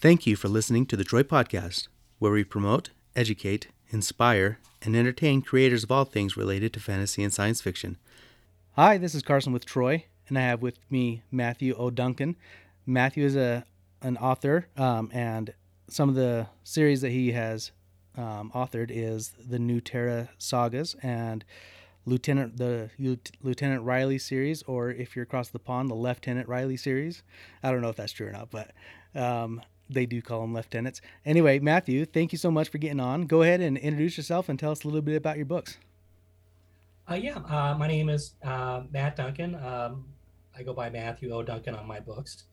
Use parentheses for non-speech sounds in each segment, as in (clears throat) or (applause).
Thank you for listening to the Troy Podcast, where we promote, educate, inspire, and entertain creators of all things related to fantasy and science fiction. Hi, this is Carson with Troy, and I have with me Matthew O. Duncan. Matthew is a an author, um, and some of the series that he has um, authored is the New Terra sagas and Lieutenant the Lieutenant Riley series, or if you're across the pond, the Lieutenant Riley series. I don't know if that's true or not, but um, they do call them lieutenants. Anyway, Matthew, thank you so much for getting on. Go ahead and introduce yourself and tell us a little bit about your books. Uh, yeah, uh, my name is uh, Matt Duncan. Um, I go by Matthew O. Duncan on my books.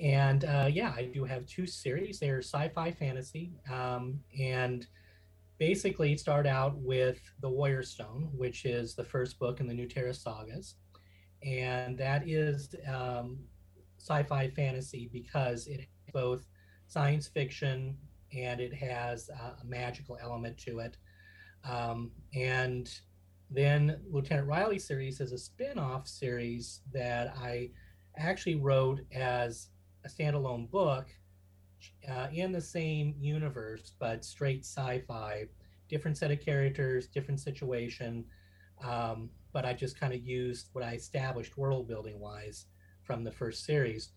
And uh, yeah, I do have two series. They're sci fi fantasy. Um, and basically, start out with The Warrior Stone, which is the first book in the New Terra sagas. And that is um, sci fi fantasy because it both science fiction and it has a magical element to it. Um, and then Lieutenant Riley series is a spin-off series that I actually wrote as a standalone book uh, in the same universe, but straight sci-fi, different set of characters, different situation. Um, but I just kind of used what I established world building wise from the first series.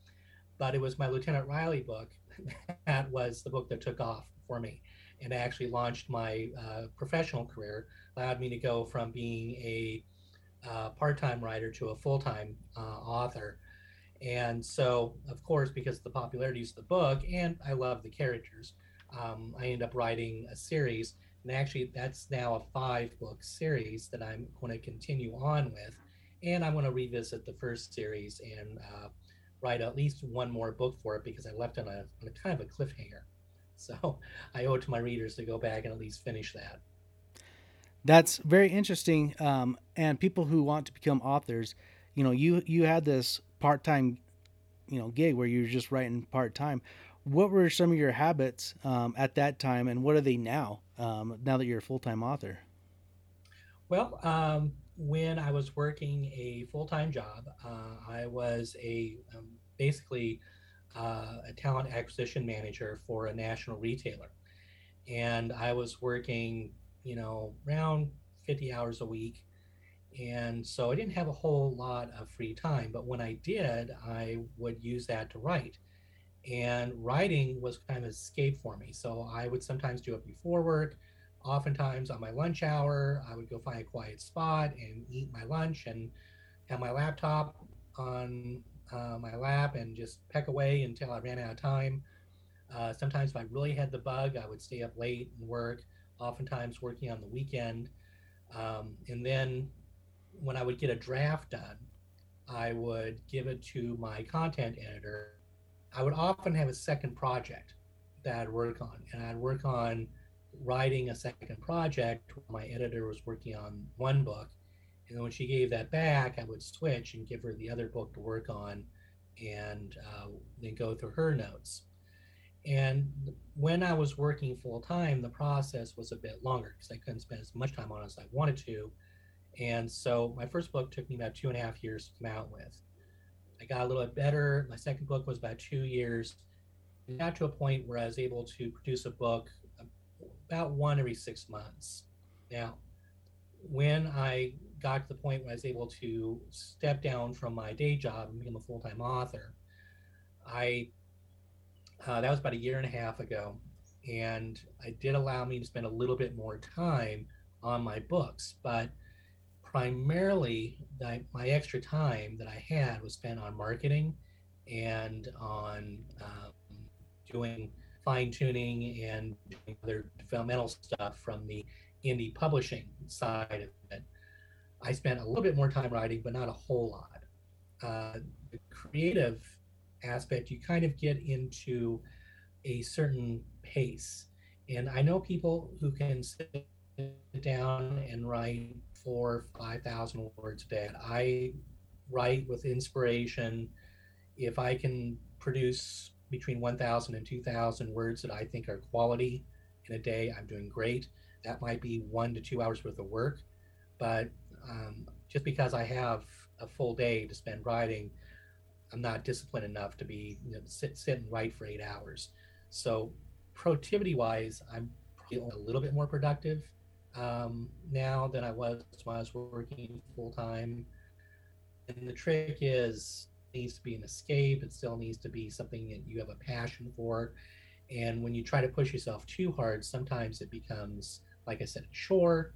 But it was my Lieutenant Riley book that was the book that took off for me and actually launched my uh, professional career, allowed me to go from being a uh, part-time writer to a full-time uh, author. And so, of course, because of the popularity of the book, and I love the characters, um, I end up writing a series. And actually, that's now a five-book series that I'm going to continue on with. And I'm going to revisit the first series and uh, write at least one more book for it because I left on a, on a kind of a cliffhanger. So (laughs) I owe it to my readers to go back and at least finish that. That's very interesting. Um, and people who want to become authors, you know, you you had this part time, you know, gig where you were just writing part time. What were some of your habits um, at that time, and what are they now? Um, now that you're a full time author. Well, um, when I was working a full time job, uh, I was a um, basically uh, a talent acquisition manager for a national retailer. And I was working, you know, around 50 hours a week. And so I didn't have a whole lot of free time. But when I did, I would use that to write. And writing was kind of escape for me. So I would sometimes do it before work. Oftentimes on my lunch hour, I would go find a quiet spot and eat my lunch and have my laptop on uh, my lap and just peck away until I ran out of time. Uh, sometimes if I really had the bug, I would stay up late and work, oftentimes working on the weekend. Um, and then when I would get a draft done, I would give it to my content editor. I would often have a second project that I'd work on, and I'd work on writing a second project my editor was working on one book and then when she gave that back, I would switch and give her the other book to work on and uh, then go through her notes. And when I was working full time, the process was a bit longer because I couldn't spend as much time on it as I wanted to. And so my first book took me about two and a half years to come out with. I got a little bit better. My second book was about two years. And got to a point where I was able to produce a book about one every six months. Now, when I got to the point where I was able to step down from my day job and become a full time author, I uh, that was about a year and a half ago, and it did allow me to spend a little bit more time on my books, but primarily the, my extra time that I had was spent on marketing and on um, doing fine tuning and other developmental stuff from the indie publishing side of it. I spent a little bit more time writing, but not a whole lot. Uh, the creative aspect, you kind of get into a certain pace. And I know people who can sit down and write four, 5,000 words a day. I write with inspiration. If I can produce between 1,000 and 2,000 words that I think are quality in a day, I'm doing great. That might be one to two hours worth of work. But um, just because I have a full day to spend writing, I'm not disciplined enough to be you know, sit sit and write for eight hours. So, productivity wise, I'm a little bit more productive um, now than I was when I was working full time. And the trick is needs to be an escape. It still needs to be something that you have a passion for. And when you try to push yourself too hard, sometimes it becomes, like I said, a chore,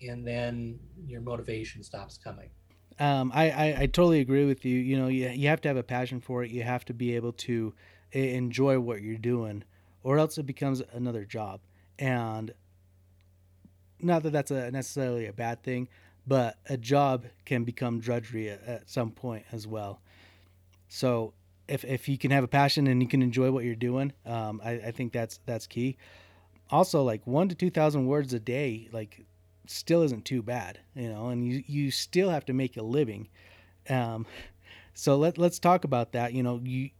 and then your motivation stops coming. Um, I, I, I, totally agree with you. You know, you, you have to have a passion for it. You have to be able to enjoy what you're doing, or else it becomes another job. And not that that's a necessarily a bad thing, but a job can become drudgery at, at some point as well. So if, if you can have a passion and you can enjoy what you're doing, um, I, I think that's that's key. Also, like one to two thousand words a day, like still isn't too bad, you know, and you you still have to make a living. Um, (laughs) so let let's talk about that. You know, you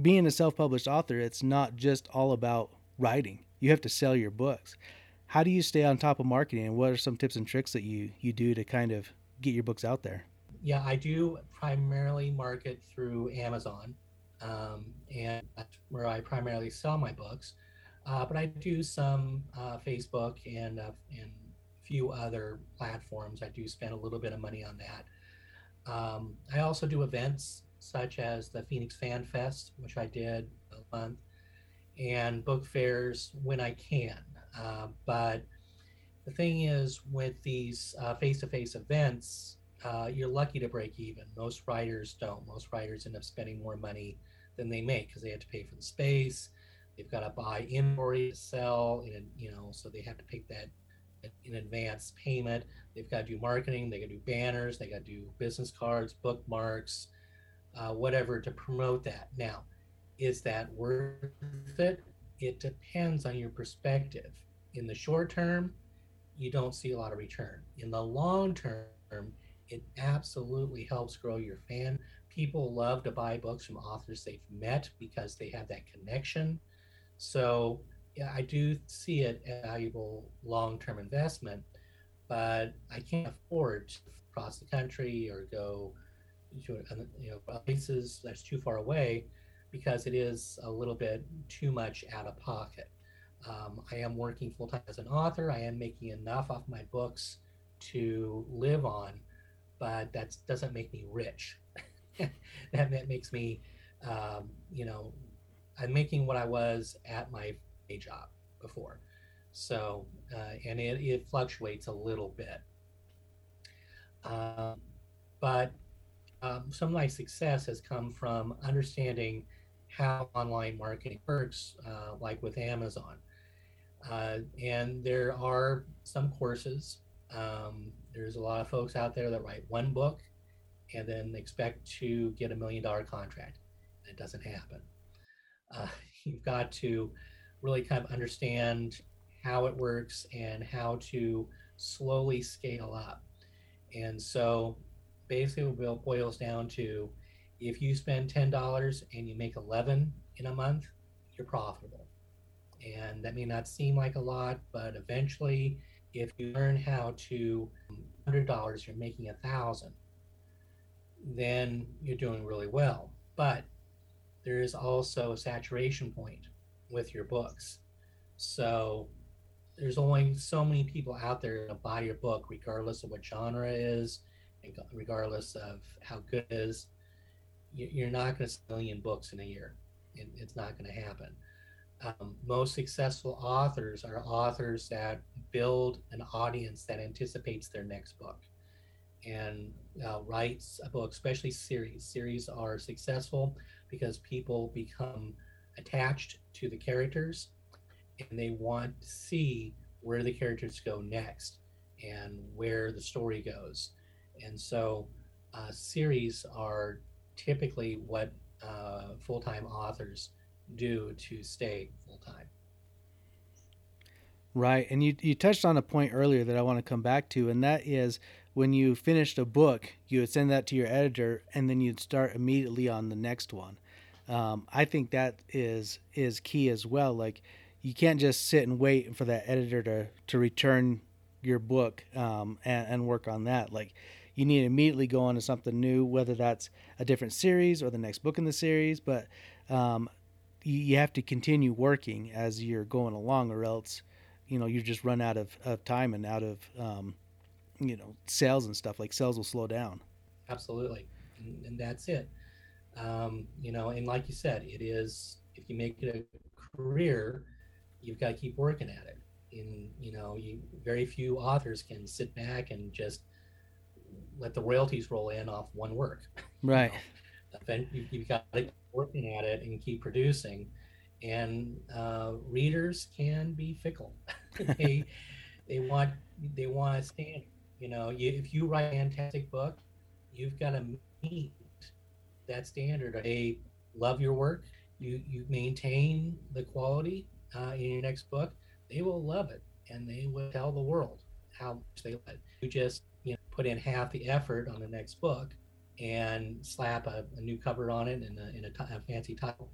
being a self-published author, it's not just all about writing. You have to sell your books how do you stay on top of marketing and what are some tips and tricks that you you do to kind of get your books out there yeah i do primarily market through amazon um, and that's where i primarily sell my books. Uh, but i do some uh, facebook and uh, and a few other platforms. I do spend a little bit of money on that. Um, i also do events such as the phoenix fan fest which i did a month and book fairs when i can. Uh, but the thing is, with these face to face events, uh, you're lucky to break even. Most writers don't. Most writers end up spending more money than they make because they have to pay for the space. They've got to buy inventory to sell, and you know, so they have to take that in advance payment. They've got to do marketing. They got to do banners. They got to do business cards, bookmarks, uh, whatever to promote that. Now, is that worth it? It depends on your perspective in the short term, you don't see a lot of return. In the long term, it absolutely helps grow your fan. People love to buy books from authors they've met because they have that connection. So, yeah, I do see it as a valuable long term investment, but I can't afford to cross the country or go to you know places that's too far away because it is a little bit too much out of pocket. Um, I am working full time as an author. I am making enough off my books to live on, but that doesn't make me rich. (laughs) that, makes me, um, you know, I'm making what I was at my day job before. So, uh, and it, it, fluctuates a little bit. Um, but um, some of my success has come from understanding how online marketing works, uh, like with Amazon. Uh, and there are some courses. Um, there's a lot of folks out there that write one book and then expect to get a million dollar contract. It doesn't happen. Uh, (laughs) you've got to really kind of understand how it works and how to slowly scale up. And so basically what boils down to if you spend $10 and you make 11 in a month, you're profitable and that may not seem like a lot, but eventually, if you learn how to um, hundred dollars, you're making a thousand, then you're doing really well. But there is also a saturation point with your books. So there's only so many people out there to buy your book, regardless of what genre is, regardless of how good it is. You're not going to sell a million books in a year. It's not going to happen um, most successful authors are authors that build an audience that anticipates their next book and uh, writes a book, especially series. Series are successful because people become attached to the characters and they want to see where the characters go next and where the story goes. And so, uh, series are typically what uh, full time authors do to stay full time. Right. And you, you touched on a point earlier that I want to come back to, and that is when you finished a book, you would send that to your editor and then you'd start immediately on the next one. Um, I think that is is key as well. Like you can't just sit and wait for that editor to, to return your book um, and, and work on that. Like you need to immediately go on to something new, whether that's a different series or the next book in the series. But um, you have to continue working as you're going along, or else, you know, you just run out of, of time and out of, um, you know, sales and stuff. Like sales will slow down. Absolutely, and, and that's it. Um, you know, and like you said, it is if you make it a career, you've got to keep working at it. In you know, you very few authors can sit back and just let the royalties roll in off one work. (laughs) Right. You know, you, have got to working at it and keep producing. And uh, readers can be fickle. (laughs) they they want they want a standard. You know, you, if you write a fantastic book, you've got to meet that standard. They love your work. You you maintain the quality uh, in your next book. They will love it, and they will tell the world how much they love it. You just you know put in half the effort on the next book, and slap a, a new cover on it and a, and a, t- a fancy title.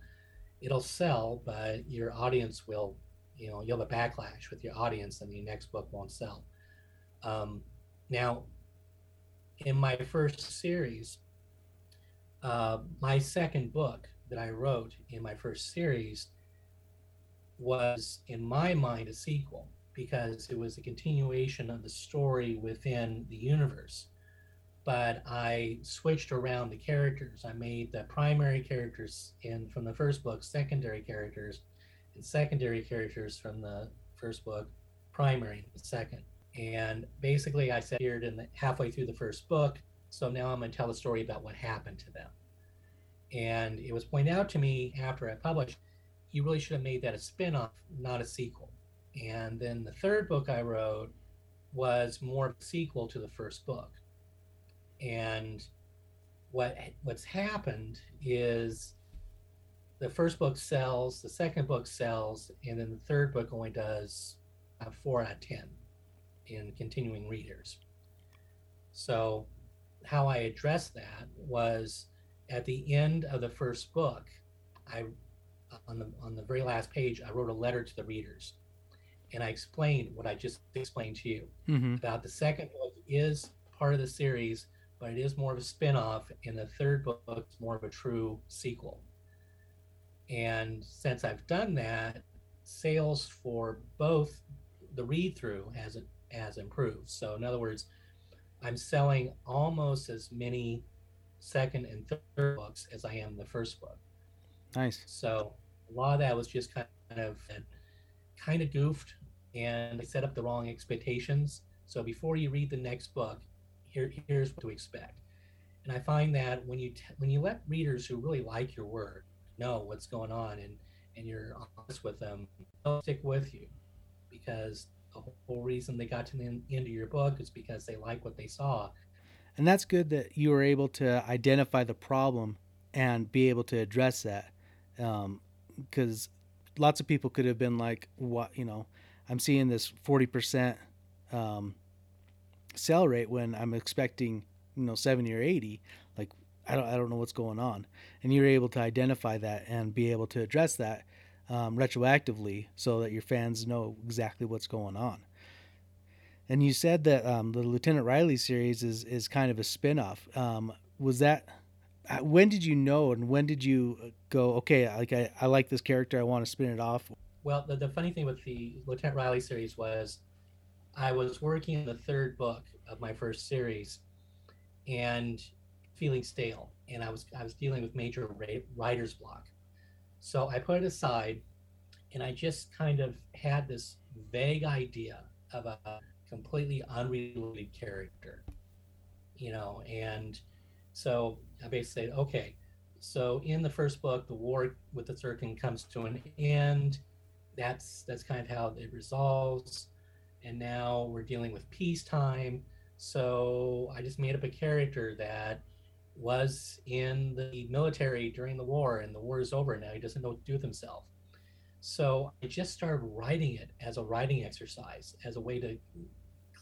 It'll sell, but your audience will, you know, you'll have a backlash with your audience, and the next book won't sell. Um, now, in my first series, uh, my second book that I wrote in my first series was, in my mind, a sequel because it was a continuation of the story within the universe. But I switched around the characters. I made the primary characters in from the first book secondary characters, and secondary characters from the first book primary the second. And basically, I said here in the halfway through the first book, so now I'm going to tell a story about what happened to them. And it was pointed out to me after I published, you really should have made that a spin-off, not a sequel. And then the third book I wrote was more of a sequel to the first book. And what what's happened is the first book sells, the second book sells, and then the third book only does a four out of ten in continuing readers. So how I addressed that was at the end of the first book, I on the on the very last page, I wrote a letter to the readers, and I explained what I just explained to you mm-hmm. about the second book is part of the series, but it is more of a spin-off, and the third book is more of a true sequel. And since I've done that, sales for both the read-through has has improved. So in other words, I'm selling almost as many second and third books as I am the first book. Nice. So a lot of that was just kind of kind of goofed, and I set up the wrong expectations. So before you read the next book, here here's what to expect. And I find that when you t- when you let readers who really like your work know what's going on and and you're honest with them, they'll stick with you because the whole reason they got to the end of your book is because they like what they saw and that's good that you were able to identify the problem and be able to address that because um, lots of people could have been like what you know i'm seeing this 40% um, sell rate when i'm expecting you know 70 or 80 like i don't, I don't know what's going on and you're able to identify that and be able to address that um, retroactively so that your fans know exactly what's going on and you said that um, the Lieutenant Riley series is is kind of a spinoff. Um, was that uh, when did you know and when did you go? Okay, like I, I like this character. I want to spin it off. Well, the, the funny thing with the Lieutenant Riley series was, I was working on the third book of my first series, and feeling stale, and I was I was dealing with major writer's block. So I put it aside, and I just kind of had this vague idea of a completely unrelated character, you know, and so I basically said, okay, so in the first book, the war with the Zircon comes to an end. That's that's kind of how it resolves, and now we're dealing with peacetime. So I just made up a character that was in the military during the war, and the war is over now. He doesn't know what to do with himself. So I just started writing it as a writing exercise, as a way to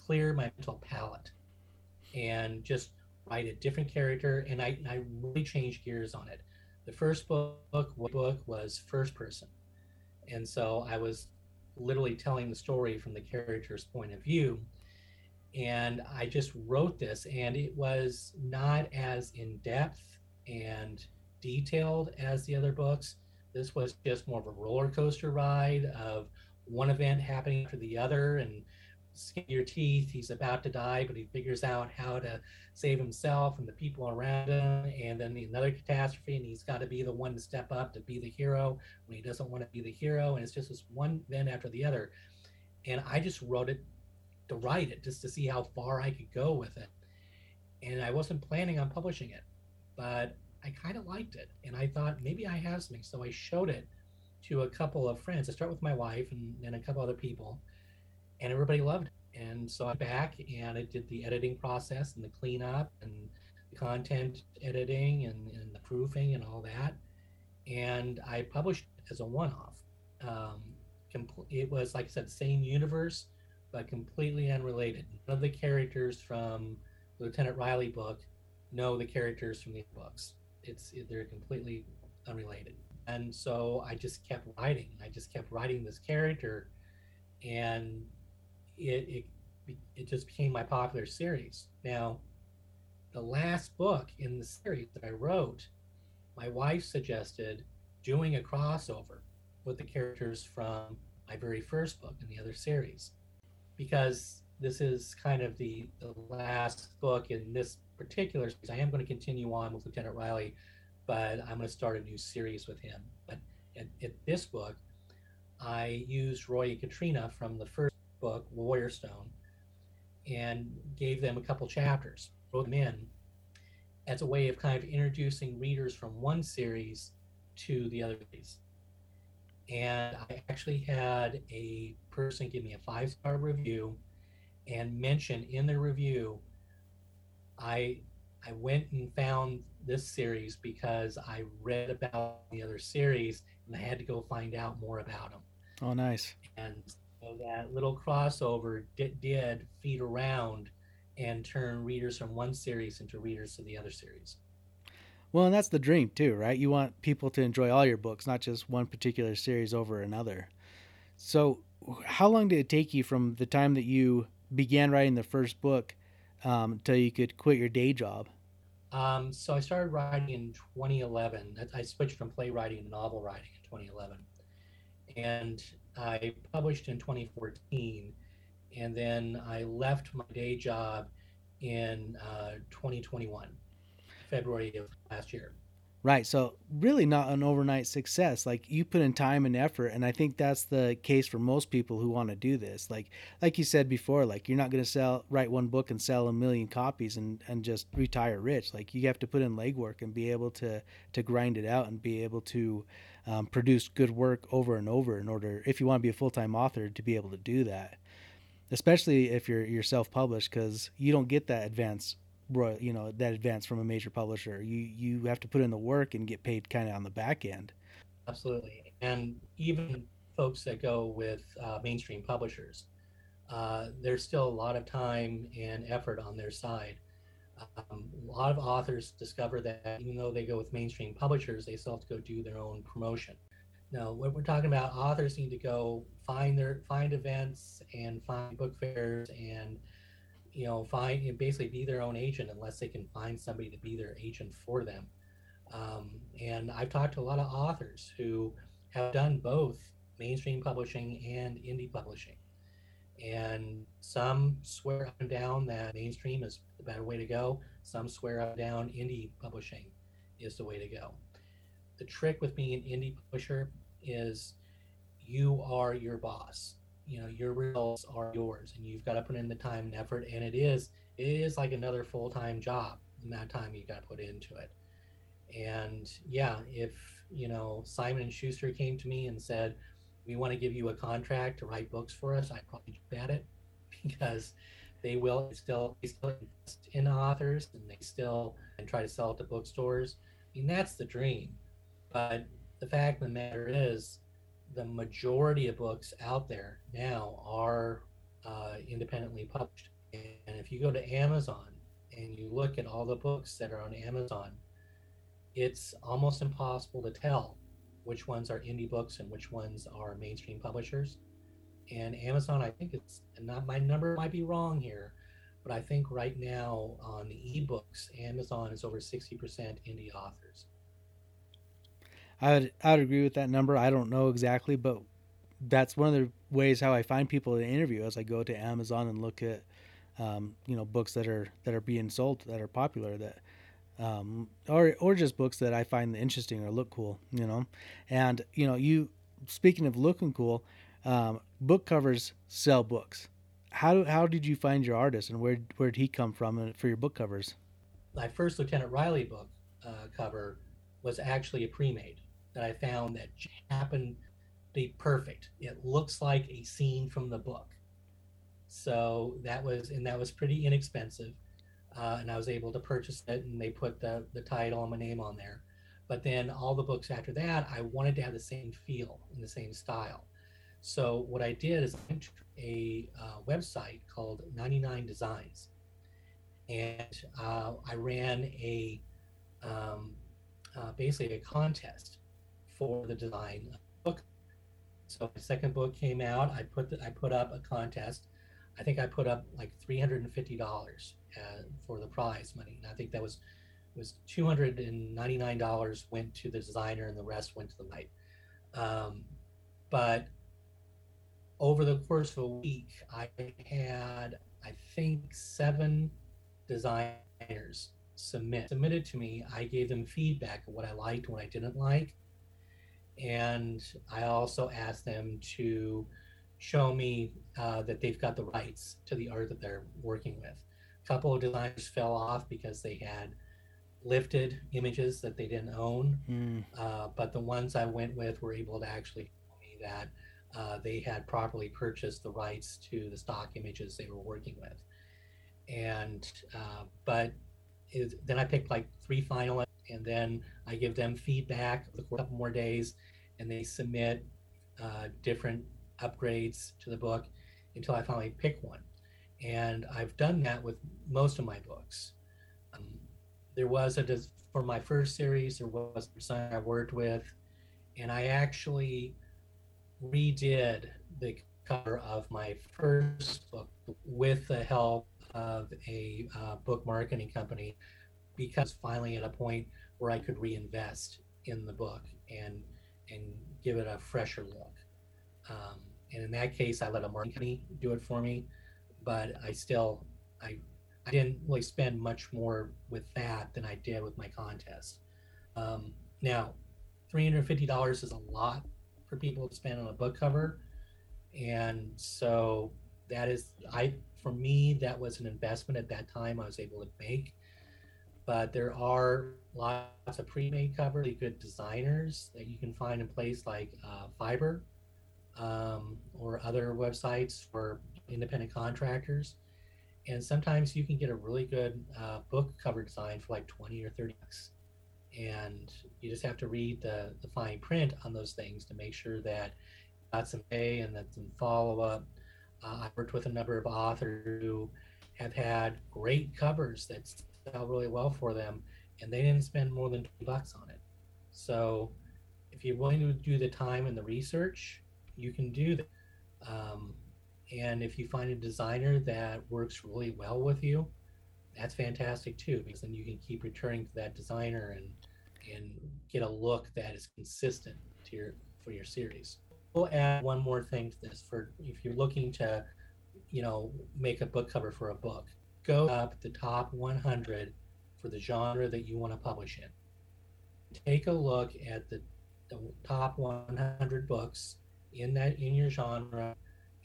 clear my mental palette and just write a different character. And I, I really changed gears on it. The first book, book was first person. And so I was literally telling the story from the character's point of view. And I just wrote this, and it was not as in depth and detailed as the other books, This was just more of a roller coaster ride of one event happening after the other and skin your teeth. He's about to die, but he figures out how to save himself and the people around him. And then another catastrophe, and he's got to be the one to step up to be the hero when he doesn't want to be the hero. And it's just this one then after the other. And I just wrote it to write it just to see how far I could go with it. And I wasn't planning on publishing it, but I kind of liked it. And I thought maybe I have something. So I showed it to a couple of friends. I start with my wife and then a couple other people, and everybody loved it. And so I back and I did the editing process and the cleanup and the content editing and, and the proofing and all that. And I published it as a one off. Um, it was, like I said, same universe, but completely unrelated. None of the characters from Lieutenant Riley book know the characters from the books. It's they're completely unrelated. And so I just kept writing. I just kept writing this character, and it it it just became my popular series. Now, the last book in the series that I wrote, my wife suggested doing a crossover with the characters from my very first book in the other series, because this is kind of the, the last book in this particular series. I am going to continue on with Lieutenant Riley, but I'm going to start a new series with him. But in, in this book, I used Roy and Katrina from the first book, Warrior Stone, and gave them a couple chapters, wrote them in as a way of kind of introducing readers from one series to the other series. And I actually had a person give me a five star review and mention in the review, I I went and found this series because I read about the other series and I had to go find out more about them. Oh, nice. And so that little crossover did, did feed around and turn readers from one series into readers to the other series. Well, and that's the dream too, right? You want people to enjoy all your books, not just one particular series over another. So, how long did it take you from the time that you began writing the first book um, until you could quit your day job? Um, so I started writing in 2011. I switched from playwriting to novel writing in 2011, and I published in 2014, and then I left my day job in uh, 2021, February of last year. Right. So really not an overnight success. Like you put in time and effort and I think that's the case for most people who want to do this. Like like you said before, like you're not going to sell write one book and sell a million copies and and just retire rich. Like you have to put in legwork and be able to to grind it out and be able to um, produce good work over and over in order if you want to be a full-time author to be able to do that. Especially if you're you're self-published cuz you don't get that advance you know that advance from a major publisher. You you have to put in the work and get paid kind of on the back end. Absolutely, and even folks that go with uh, mainstream publishers, uh, there's still a lot of time and effort on their side. Um, a lot of authors discover that even though they go with mainstream publishers, they still have to go do their own promotion. Now, what we're talking about, authors need to go find their find events and find book fairs and you know, find and basically be their own agent unless they can find somebody to be their agent for them. Um, and I've talked to a lot of authors who have done both mainstream publishing and indie publishing. And some swear up and down that mainstream is the better way to go. Some swear up and down indie publishing is the way to go. The trick with being an indie publisher is you are your boss you know your results are yours and you've got to put in the time and effort and it is it is like another full-time job the amount of time you got to put into it. And yeah if you know simon and schuster came to me and said we want to give you a contract to write books for us i'd probably jump at it (laughs) because they will still they still invest in authors and they still and try to sell it to bookstores. I mean that's the dream but the fact of the matter is the majority of books out there now are uh, independently published. And if you go to Amazon and you look at all the books that are on Amazon, it's almost impossible to tell which ones are indie books and which ones are mainstream publishers. And Amazon, I think it's not my number might be wrong here, but I think right now on the ebooks, Amazon is over 60% indie authors. I would I would agree with that number. I don't know exactly, but that's one of the ways how I find people to interview as I go to Amazon and look at um, you know books that are that are being sold that are popular that um, or or just books that I find interesting or look cool, you know. And you know, you speaking of looking cool, um, book covers sell books. How how did you find your artist, and where where did he come from for your book covers? My first Lieutenant Riley book uh, cover was actually a pre-made that I found that happened to be perfect. It looks like a scene from the book. So that was and that was pretty inexpensive uh, and I was able to purchase it, and they put the the title and my name on there. But then all the books after that, I wanted to have the same feel and the same style. So what I did is a uh, website called 99 Designs, and uh, I ran a um, uh, basically a contest for the design book. So my second book came out. I put the, I put up a contest. I think I put up like three hundred and fifty dollars uh, for the prize money. And I think that was was two hundred and ninety nine dollars went to the designer, and the rest went to the light. Um, but over the course of a week, I had I think seven designers submit submitted to me. I gave them feedback of what I liked, what I didn't like, and I also asked them to show me uh, that they've got the rights to the art that they're working with A couple of designers fell off because they had lifted images that they didn't own. Mm. Uh, but the ones I went with were able to actually tell me that uh, they had properly purchased the rights to the stock images they were working with. And uh, but it, then I picked like three finalists, and then I give them feedback a couple more days, and they submit uh, different upgrades to the book until I finally pick one and I've done that with most of my books. Um, there was a for my first series. There was a designer I worked with, and I actually redid the cover of my first book with the help of a uh, book marketing company because finally at a point where I could reinvest in the book and and give it a fresher look. Um, and in that case, I let a marketing company do it for me but I still I I didn't really spend much more with that than I did with my contest. Um, now, three hundred fifty dollars is a lot for people to spend on a book cover, and so that is I for me that was an investment at that time I was able to make. But there are lots of pre-made covers, good designers that you can find in place like uh, um, or other websites for independent contractors. And sometimes you can get a really good uh, book cover design for like 20 or 30 bucks. And you just have to read the, the fine print on those things to make sure that got some pay and that some follow up. Uh, I've worked with a number of authors who have had great covers that sell really well for them, and they didn't spend more than 20 bucks on it. So if you're willing to do the time and the research, you can do that. Um, and if you find a designer that works really well with you, that's fantastic too, because then you can keep returning to that designer and and get a look that is consistent to your for your series. We'll add one more thing to this for if you're looking to, you know, make a book cover for a book. Go up the top 100 for the genre that you want to publish in. Take a look at the, the top 100 books in that in your genre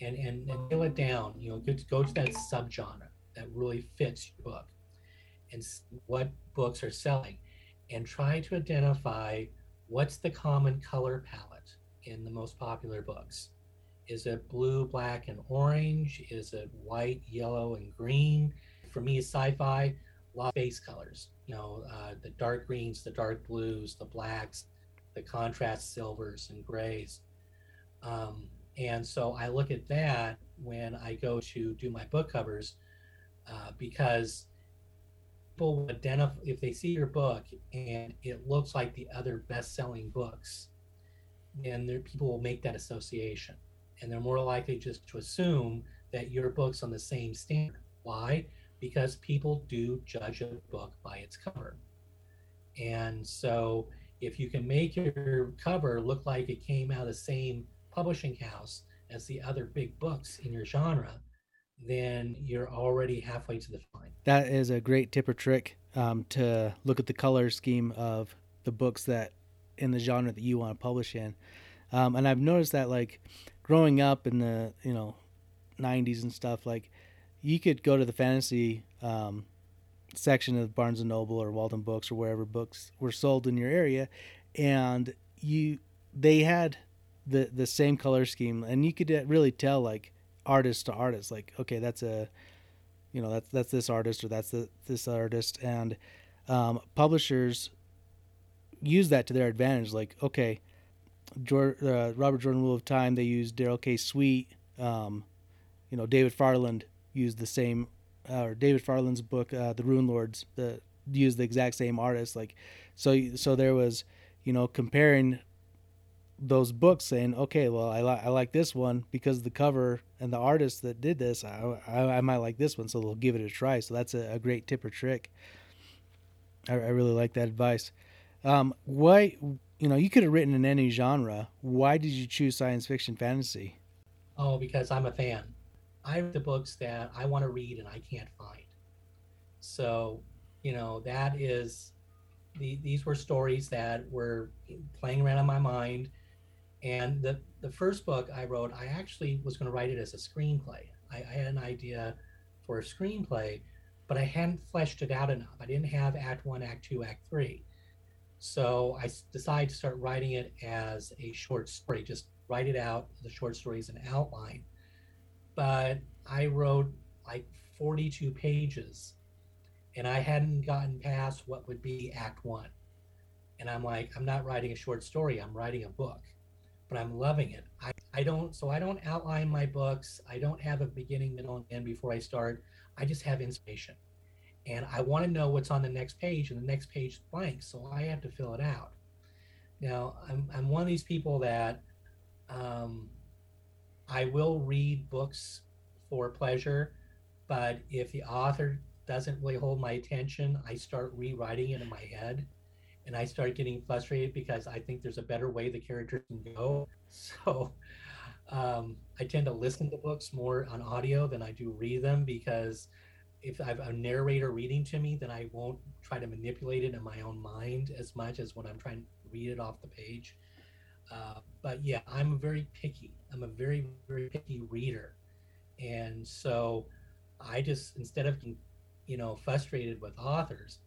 and and, nail it down. You know, go to, go to that subgenre that really fits your book, and what books are selling, and try to identify what's the common color palette in the most popular books. Is it blue, black, and orange? Is it white, yellow, and green? For me, is sci-fi, a lot of base colors. You know, uh, the dark greens, the dark blues, the blacks, the contrast silvers and grays. Um, and so I look at that when I go to do my book covers uh, because people identify if they see your book and it looks like the other best-selling books, then there, people will make that association, and they're more likely just to assume that your book's on the same standard. Why? Because people do judge a book by its cover, and so if you can make your cover look like it came out of the same publishing house as the other big books in your genre, then you're already halfway to the fine. That is a great tip or trick um, to look at the color scheme of the books that in the genre that you want to publish in. Um, and I've noticed that like growing up in the you know 90s and stuff like you could go to the fantasy um, section of Barnes and Noble or Waldenbooks or wherever books were sold in your area, and you they had the the same color scheme, and you could uh, really tell like artist to artist, like okay, that's a you know that's that's this artist or that's the, this artist, and um, publishers use that to their advantage. Like okay, George, uh, Robert Jordan Wheel of Time, they used Darrell K. Sweet. Um, you know, David Farland used the same uh, or David Farland's book, uh, The Runelords, the used the exact same artist. Like, so so there was, you know, comparing those books, saying, okay, well, I like I like this one because the cover and the artist that did this, I, I, I might like this one, so they'll give it a try. So that's a, a great tip or trick. I, I really like that advice. Um, why, you know, you could have written in any genre. Why did you choose science fiction fantasy? Oh, because I'm a fan. I read the books that I want to read and I can't find. So, you know, that is the, these were stories that were playing around in my mind. And the, the first book I wrote, I actually was going to write it as a screenplay. I, I had an idea for a screenplay, but I hadn't fleshed it out enough. I didn't have Act One, Act Two, Act Three. So I decided to start writing it as a short story, just write it out, the short story as an outline but I wrote like 42 pages and I hadn't gotten past what would be Act One. And I'm like, I'm not writing a short story, I'm writing a book, but I'm loving it. I, I don't, so I don't outline my books. I don't have a beginning, middle, and end before I start. I just have inspiration. And I want to know what's on the next page, and the next page is blank. So I have to fill it out. Now, I'm, I'm one of these people that um, I will read books for pleasure, but if the author doesn't really hold my attention, I start rewriting it in my head and I start getting frustrated because I think there's a better way the characters can go. So um, I tend to listen to books more on audio than I do read them because if I have a narrator reading to me, then I won't try to manipulate it in my own mind as much as when I'm trying to read it off the page. Uh, but yeah, I'm very picky. I'm a very, very picky reader. And so I just, instead of, you know, frustrated with authors,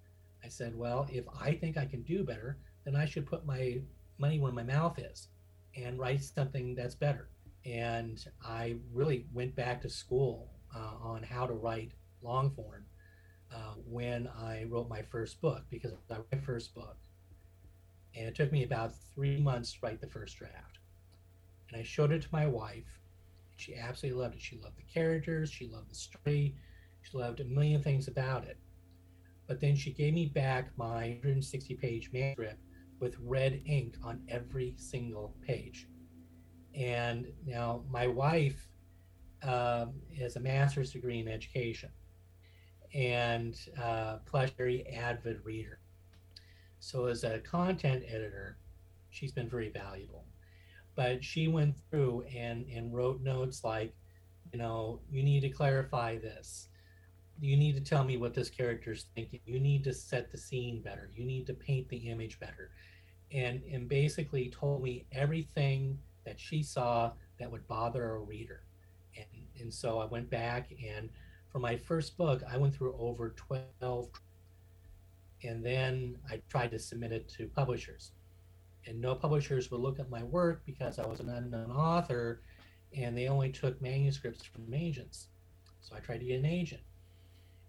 I said, well, if I think I can do better, then I should put my money where my mouth is and write something that's better. And I really went back to school uh, on how to write long form uh, when I wrote my first book because my first book and it took me about three months to write the first draft. And I showed it to my wife. She absolutely loved it. She loved the characters, she loved the story, she loved a million things about it. But then she gave me back my 160 page manuscript with red ink on every single page. And now my wife um, has a master's degree in education and uh, plus very avid reader. So as a content editor, she's been very valuable. But she went through and and wrote notes like, you know, you need to clarify this. You need to tell me what this character's thinking. You need to set the scene better. You need to paint the image better. And and basically told me everything that she saw that would bother a reader. And and so I went back and for my first book, I went through over 12 and then I tried to submit it to publishers. And no publishers would look at my work because I was an unknown author and they only took manuscripts from agents. So I tried to get an agent.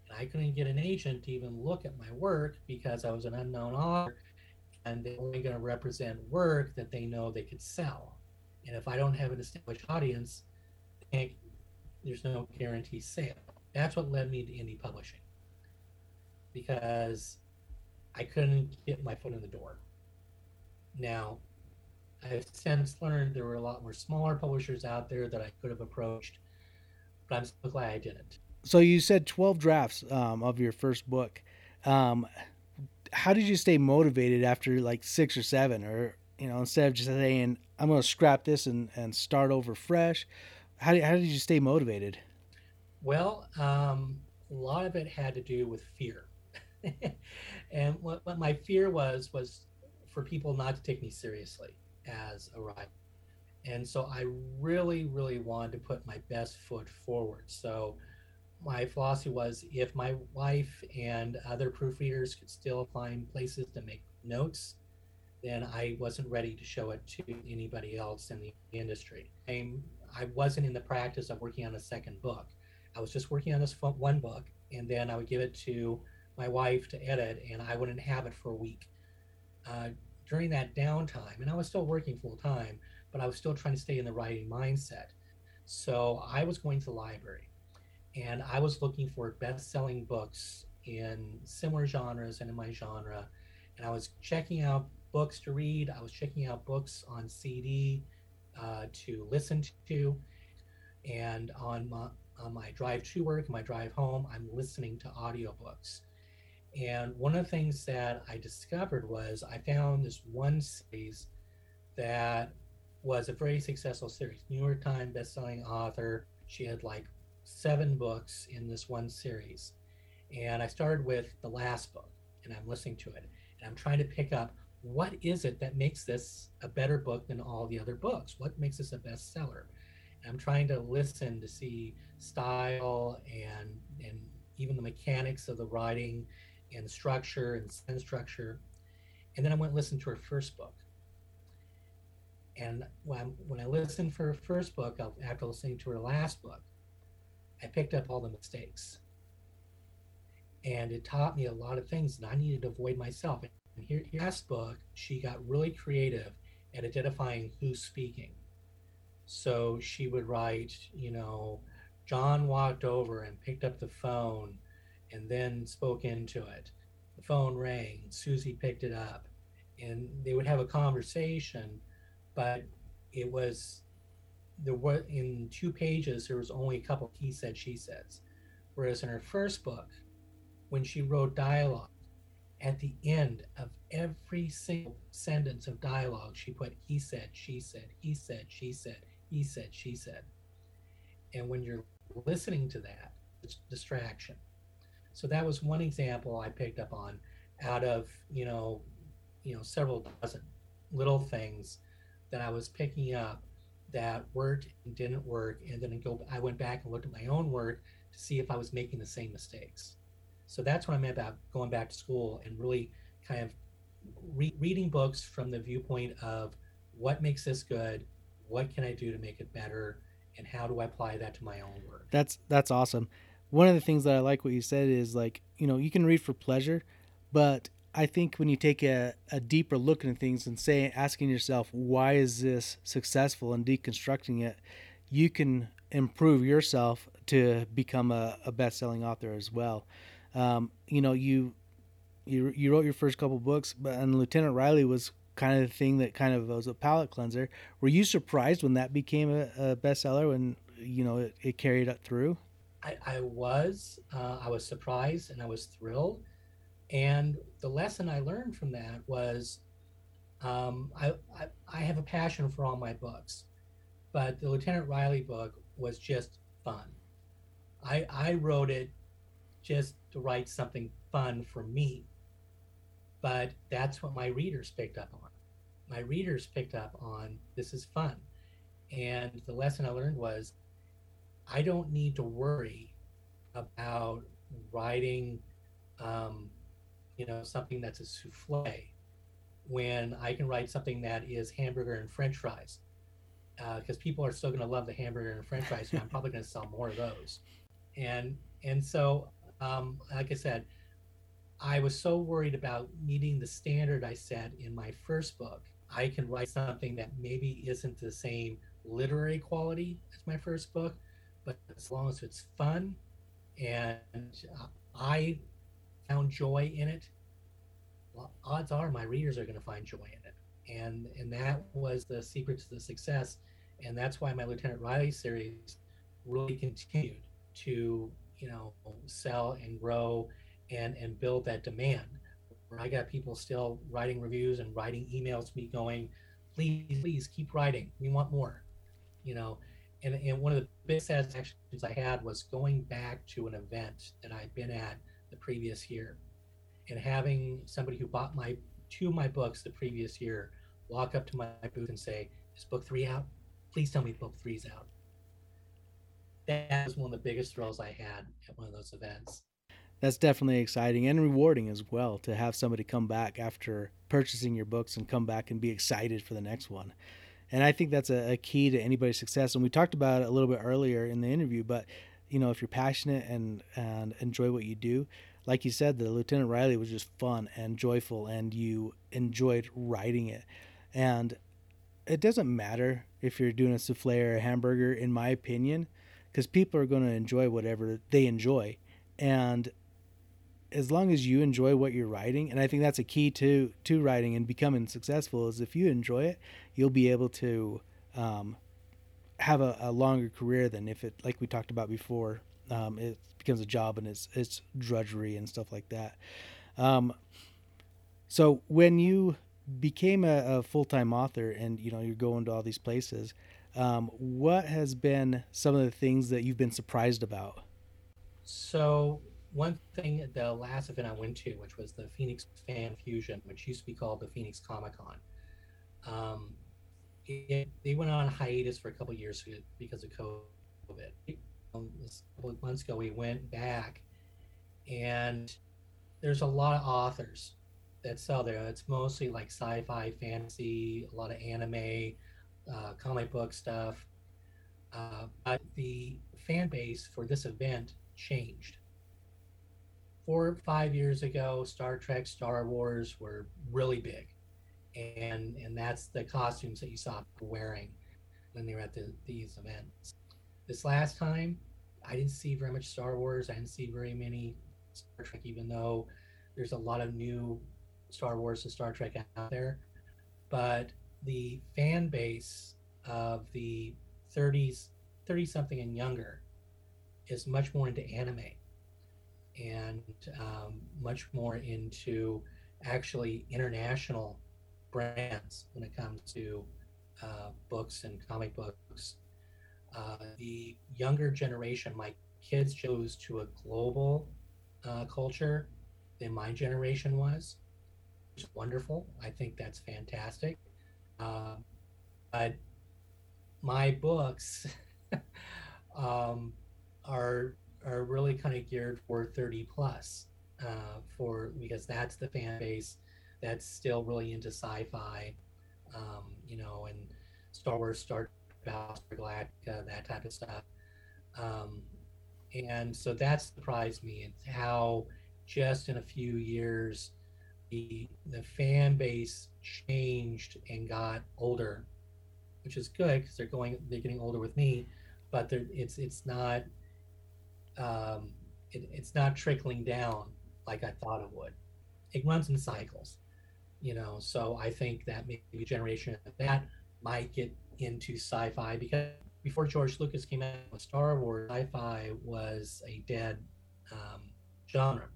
And I couldn't get an agent to even look at my work because I was an unknown author and they're only going to represent work that they know they could sell. And if I don't have an established audience, there's no guarantee sale. That's what led me to indie publishing. Because I couldn't get my foot in the door. Now, I've since learned there were a lot more smaller publishers out there that I could have approached, but I'm so glad I didn't. So you said 12 drafts um, of your first book. Um, how did you stay motivated after like six or seven, or you know, instead of just saying I'm going to scrap this and and start over fresh? How did, how did you stay motivated? Well, um, a lot of it had to do with fear, (laughs) and what, what my fear was was for people not to take me seriously as a writer. And so I really, really wanted to put my best foot forward. So my philosophy was if my wife and other proofreaders could still find places to make notes, then I wasn't ready to show it to anybody else in the industry. I'm, I wasn't in the practice of working on a second book. I was just working on this one book, and then I would give it to my wife to edit, and I wouldn't have it for a week. Uh, during that downtime, and I was still working full time, but I was still trying to stay in the writing mindset. So I was going to the library and I was looking for best selling books in similar genres and in my genre. And I was checking out books to read, I was checking out books on CD uh, to listen to. And on my, on my drive to work, my drive home, I'm listening to audiobooks. And one of the things that I discovered was I found this one series that was a very successful series. New York Times bestselling author. She had like seven books in this one series. And I started with the last book and I'm listening to it and I'm trying to pick up what is it that makes this a better book than all the other books? What makes this a bestseller? And I'm trying to listen to see style and and even the mechanics of the writing and structure and sentence structure. And then I went and listened to her first book. And when, when I listened for her first book, after listening to her last book, I picked up all the mistakes. And it taught me a lot of things that I needed to avoid myself. And here, here last book, she got really creative at identifying who's speaking. So she would write, you know, John walked over and picked up the phone and then spoke into it. The phone rang, Susie picked it up, and they would have a conversation, but it was there were in two pages there was only a couple he said she says. Whereas in her first book when she wrote dialogue at the end of every single sentence of dialogue she put he said she said he said she said he said she said. And when you're listening to that it's distraction so that was one example i picked up on out of you know you know several dozen little things that i was picking up that worked and didn't work. And then go i went back and looked at my own work to see if i was making the same mistakes. So that's what i meant about going back to school and really kind of re- reading books from the viewpoint of what makes this good what can i do to make it better and how do i apply that to my own work? That's that's awesome one of the things that i like what you said is like you know you can read for pleasure but I think when you take a, a deeper look into things and say asking yourself why is this successful and deconstructing it, you can improve yourself to become a, a best-selling author as well. Um, you know, you you you wrote your first couple books, but and Lieutenant Riley was kind of the thing that kind of was a palate cleanser. Were you surprised when that became a, a bestseller when you know it, it carried it through? I, I was. Uh, I was surprised and I was thrilled and the lesson I learned from that was um, I, I, I have a passion for all my books, but the Lieutenant Riley book was just fun. I, I wrote it just to write something fun for me, but that's what my readers picked up on. My readers picked up on this is fun. And the lesson I learned was I don't need to worry about writing um, you know, something that's a souffle when I can write something that is hamburger and french fries. Because uh, people are still going to love the hamburger and french fries, and I'm probably going to sell more of those. And and so, um, like I said, I was so worried about meeting the standard I set in my first book. I can write something that maybe isn't the same literary quality as my first book, but as long as it's fun and I found joy in it, well, odds are my readers are going to find joy in it. And and that was the secret to the success. And that's why my Lieutenant Riley series really continued to, you know, sell and grow and and build that demand. where I got people still writing reviews and writing emails to me going, please, please keep writing. We want more, you know. And, and one of the big satisfactions I had was going back to an event that I'd been at the previous year and having somebody who bought my two of my books the previous year walk up to my booth and say, Is book three out? Please tell me book three's out. That was one of the biggest thrills I had at one of those events that's definitely exciting and rewarding as well to have somebody come back after purchasing your books and come back and be excited for the next one. And I think that's a, a, key to anybody's success. And we talked about it a little bit earlier in the interview, but you know, if you're passionate and and enjoy what you do, like you said, the Lieutenant Riley was just fun and joyful, and you enjoyed writing it. And it doesn't matter if you're doing a souffle or a hamburger, in my opinion, because people are going to enjoy whatever they enjoy. And as long as you enjoy what you're writing and i think that's a key to to writing and becoming successful is if you enjoy it you'll be able to um, have a, a, longer career than if it like we talked about before um, it becomes a job and it's it's drudgery and stuff like that. Um, so when you became a, a, full-time author and you know you're going to all these places um, what has been some of the things that you've been surprised about? So one thing, the last event I went to, which was the Phoenix Fan Fusion, which used to be called the Phoenix Comic Con, um, it, they went on hiatus for a couple years because of COVID. Um, a couple months ago, we went back, and there's a lot of authors that sell there. It's mostly like sci-fi, fantasy, a lot of anime, uh, comic book stuff. Uh, but the fan base for this event changed four or five years ago, Star Trek, Star Wars were really big, and and that's the costumes that you saw wearing when they were at the, these events. This last time, I didn't see very much Star Wars. I didn't see very many Star Trek, even though there's a lot of new Star Wars and Star Trek out there. But the fan base of the 30s, 30 something and younger is much more into anime and um, much more into actually international brands when it comes to uh, books and comic books. Uh, the younger generation, my kids chose to a global uh, culture than my generation was. It's wonderful. I think that's fantastic. Uh, but my books (laughs) um, are are really kind of geared for 30 plus uh, for because that's the fan base that's still really into sci-fi um, you know and star wars star galactica that type of stuff. Um, and so that surprised me and how just in a few years the the fan base changed and got older which is good because they're going they're getting older with me but it's it's not um, it, it's not trickling down like I thought it would. It runs in cycles, you know. So I think that maybe generation that might get into sci-fi because before George Lucas came out with Star Wars, sci-fi was a dead um, genre.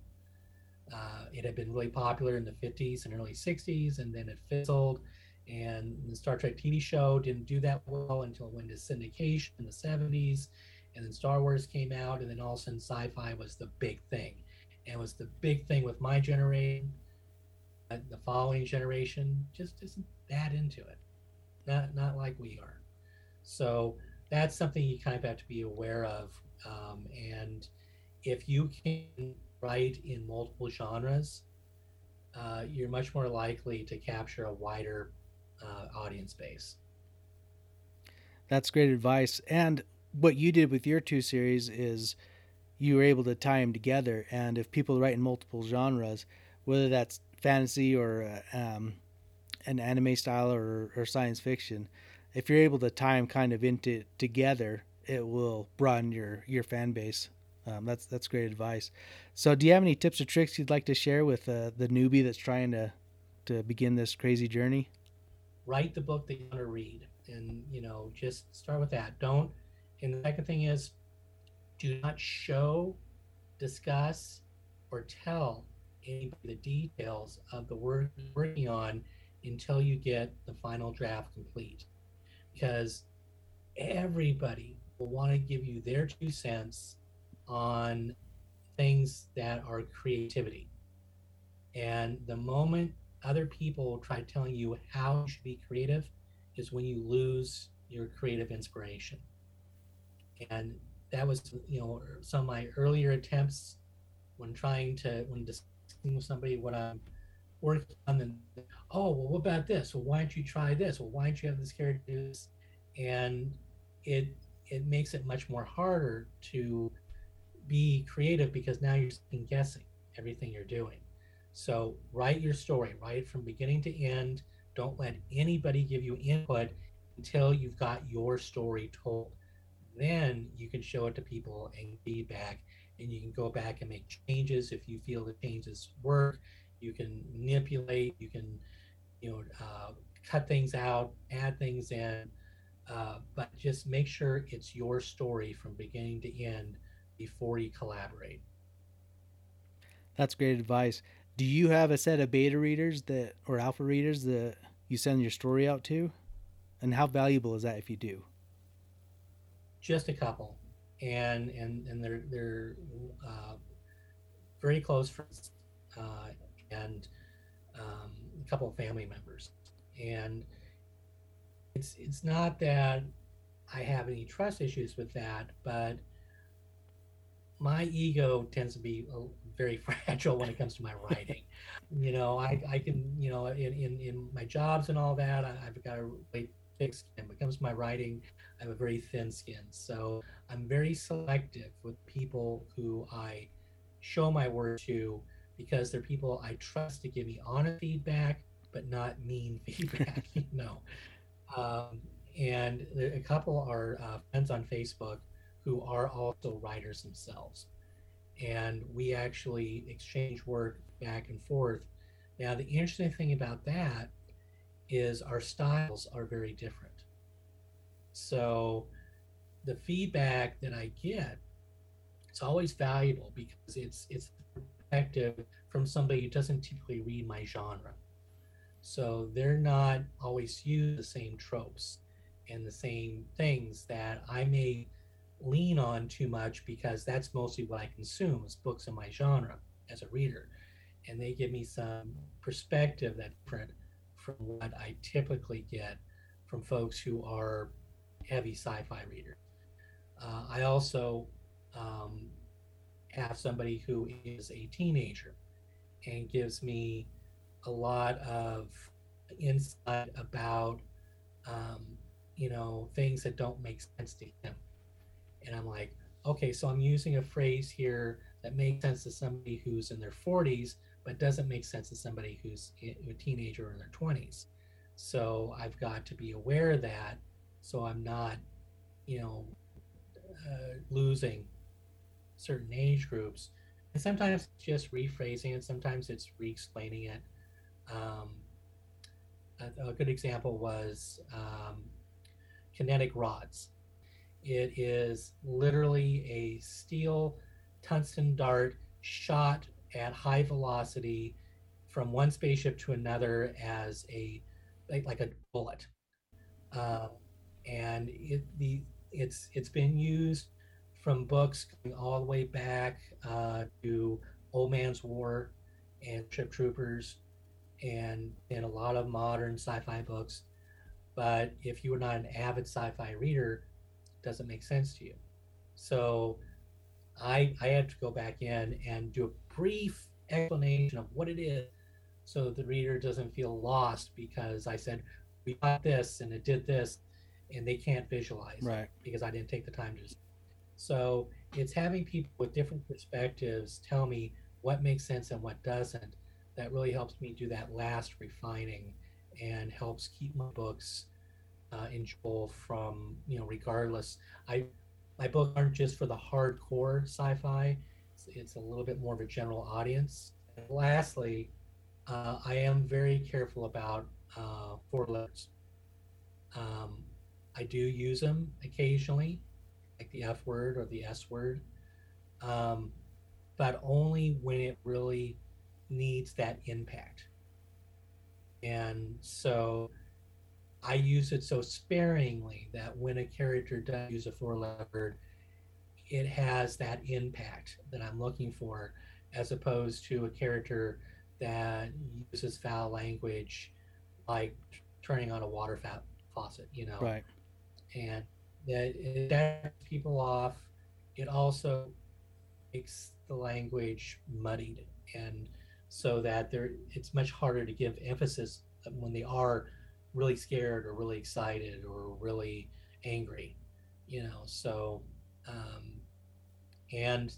Uh, it had been really popular in the 50s and early 60s, and then it fizzled. And the Star Trek TV show didn't do that well until it went to syndication in the 70s and then Star Wars came out, and then all of a sudden sci-fi was the big thing, and was the big thing with my generation. The following generation just isn't that into it, not not like we are. So that's something you kind of have to be aware of, um, and if you can write in multiple genres, uh, you're much more likely to capture a wider uh, audience base. That's great advice. And what you did with your two series is you were able to tie them together. And if people write in multiple genres, whether that's fantasy or uh, um, an anime style or, or science fiction, if you're able to tie them kind of into together, it will broaden your your fan base. Um, that's that's great advice. So, do you have any tips or tricks you'd like to share with uh, the newbie that's trying to to begin this crazy journey? Write the book that you want to read, and you know, just start with that. Don't and the second thing is do not show, discuss, or tell anybody the details of the work you're working on until you get the final draft complete. Because everybody will want to give you their two cents on things that are creativity. And the moment other people try telling you how you should be creative is when you lose your creative inspiration. And that was, you know, some of my earlier attempts when trying to, when discussing with somebody what I'm working on, and oh, well, what about this? Well, why don't you try this? Well, why don't you have this character do this? And it it makes it much more harder to be creative because now you're guessing everything you're doing. So write your story, write it from beginning to end. Don't let anybody give you input until you've got your story told. Then you can show it to people and feedback, and you can go back and make changes if you feel the changes work. You can manipulate. You can, you know, uh, cut things out, add things in, uh, but just make sure it's your story from beginning to end before you collaborate. That's great advice. Do you have a set of beta readers that or alpha readers that you send your story out to? And how valuable is that if you do? Just a couple, and and and they're they're uh, very close friends, uh, and um, a couple of family members, and it's it's not that I have any trust issues with that, but my ego tends to be very (laughs) fragile when it comes to my writing. you know, I, I can, you know, in, in, in my jobs and all that, I, have got to really thick skin. When it comes to my writing, I have a very thin skin. So I'm very selective with people who I show my work to because they're people I trust to give me honest feedback, but not mean (laughs) feedback, you know. Um, and a couple are uh, friends on Facebook who are also writers themselves and we actually exchange work back and forth. Now, the interesting thing about that is our styles are very different. So, the feedback that I get, it's always valuable because it's it's perspective from somebody who doesn't typically read my genre. So they're not always use the same tropes and the same things that I may lean on too much because that's mostly what I consume is books in my genre as a reader. And they give me some perspective that's different from what I typically get from folks who are heavy sci-fi readers. Uh, I also um, have somebody who is a teenager and gives me a lot of insight about um, you know things that don't make sense to him and I'm like, okay, so I'm using a phrase here that makes sense to somebody who's in their 40s, but doesn't make sense to somebody who's a teenager in their 20s. So I've got to be aware of that so I'm not, you know, uh, losing certain age groups. And sometimes it's just rephrasing it, sometimes it's re explaining it. Um, a, a, good example was um, kinetic rods. It is literally a steel tungsten dart shot at high velocity from one spaceship to another as a like, like a bullet. Uh, and it the it's it's been used from books all the way back uh, to Old Man's War and Ship Troopers and in a lot of modern sci-fi books. But if you are not an avid sci-fi reader, it doesn't make sense to you. So I I had to go back in and do a brief explanation of what it is so the reader doesn't feel lost because I said we got this and it did this and they can't visualize right because I didn't take the time to so it's having people with different perspectives tell me what makes sense and what doesn't that really helps me do that last refining and helps keep my books uh, enjoyable from you know regardless. I my books aren't just for the hardcore sci-fi. It's, it's a little bit more of a general audience. And lastly, uh, I am very careful about uh, four letters. Um, I do use them occasionally, like the F word or the S word, um, but only when it really needs that impact. And so I use it so sparingly that when a character does use a four letter word, it has that impact that I'm looking for, as opposed to a character that uses foul language like turning on a water fa- faucet, you know. Right. And that it sets people off. It also makes the language muddied and so that there it's much harder to give emphasis when they are really scared or really excited or really angry you know so um, and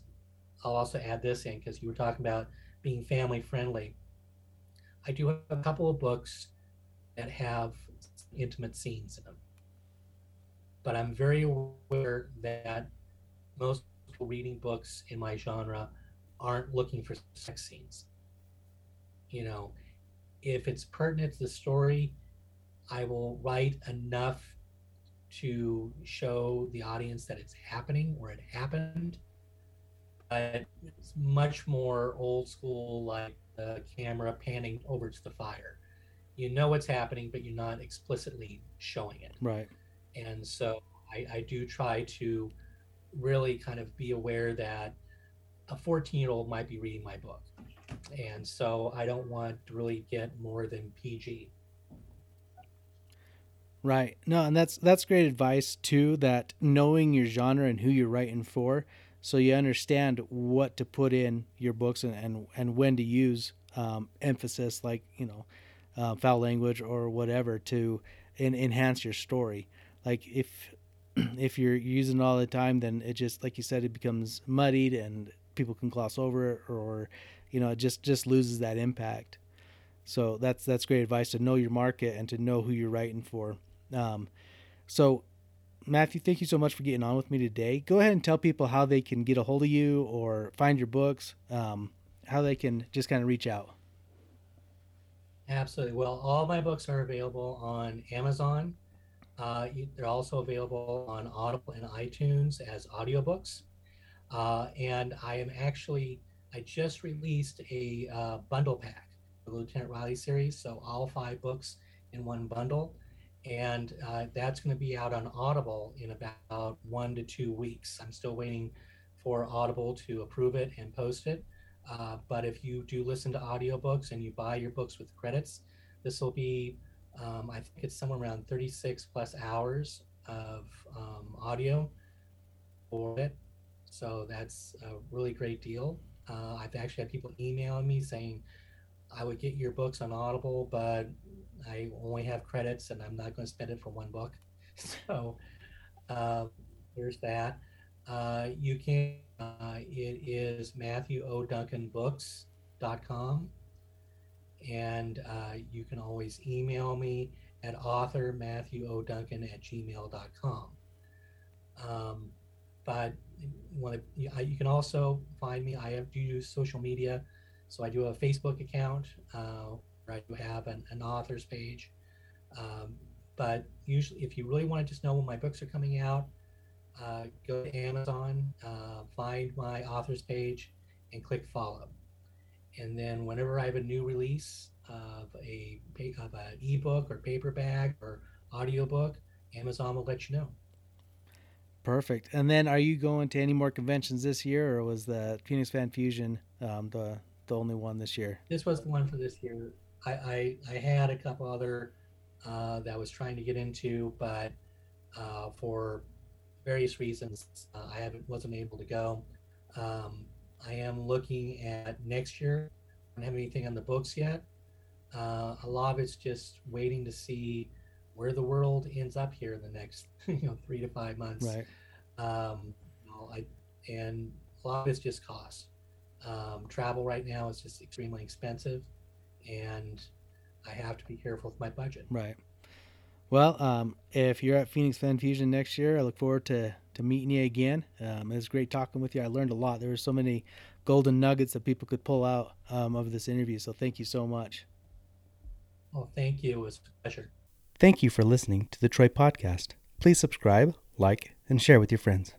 i'll also add this in because you were talking about being family friendly. I do have a couple of books that have intimate scenes in them. But i'm very aware that most people reading books in my genre aren't looking for sex scenes. You know, if it's pertinent to the story, I will write enough to show the audience that it's happening or it happened. But it's much more old school, like the camera panning over to the fire. You know what's happening, but you're not explicitly showing it. Right. And so I, I do try to really kind of be aware that a 14 year old might be reading my book and so I don't want to really get more than PG. Right. No, and that's that's great advice too. That knowing your genre and who you're writing for, so you understand what to put in your books and and, and when to use um, emphasis, like you know, uh, foul language or whatever, to in, enhance your story. Like if (clears throat) if you're using it all the time, then it just like you said, it becomes muddied and people can gloss over it or you know, it just just loses that impact. So that's that's great advice to know your market and to know who you're writing for. Um, so, Matthew, thank you so much for getting on with me today. Go ahead and tell people how they can get a hold of you or find your books, um, how they can just kind of reach out. Absolutely. Well, all my books are available on Amazon. Uh, they're also available on Audible and iTunes as audiobooks. Uh, and I am actually I just released a uh, bundle pack, the Lieutenant Riley series. So all five books in one bundle. And uh, that's going to be out on Audible in about one to two weeks. I'm still waiting for Audible to approve it and post it. Uh, but if you do listen to audiobooks and you buy your books with credits, this will be, um, I think it's somewhere around 36 plus hours of um, audio for it. So that's a really great deal. Uh, I've actually had people emailing me saying, I would get your books on Audible, but I only have credits and I'm not going to spend it for one book. (laughs) So uh, there's that. Uh, you can, uh, it is MatthewODuncanBooks.com. And uh, you can always email me at author. At gmail.com. Um, but to, you can also find me. I have, do use social media, so I do have a Facebook account I do have an, an author's page. Um, but usually, if you really want to just know when my books are coming out, uh, go to Amazon, uh, find my author's page, and click follow. And then whenever I have a new release of a of an ebook or paperback or audiobook, Amazon will let you know. Perfect. And then, are you going to any more conventions this year, or was the Phoenix Fan Fusion um, the the only one this year? This was the one for this year. I I, I had a couple other uh, that I was trying to get into, but uh, for various reasons, uh, I haven't wasn't able to go. Um, I am looking at next year. I don't have anything on the books yet. Uh, a lot of it's just waiting to see where the world ends up here in the next (laughs) you know three to five months. Right. Um, you know, I and a lot of it's just cost. Um, travel right now is just extremely expensive, and I have to be careful with my budget. Right. Well, um, if you're at Phoenix Fan Fusion next year, I look forward to to meeting you again. Um, it was great talking with you. I learned a lot. There were so many golden nuggets that people could pull out um, of this interview. So thank you so much. Well, thank you. It was a pleasure. Thank you for listening to the Troy Podcast. Please subscribe, like, and share with your friends.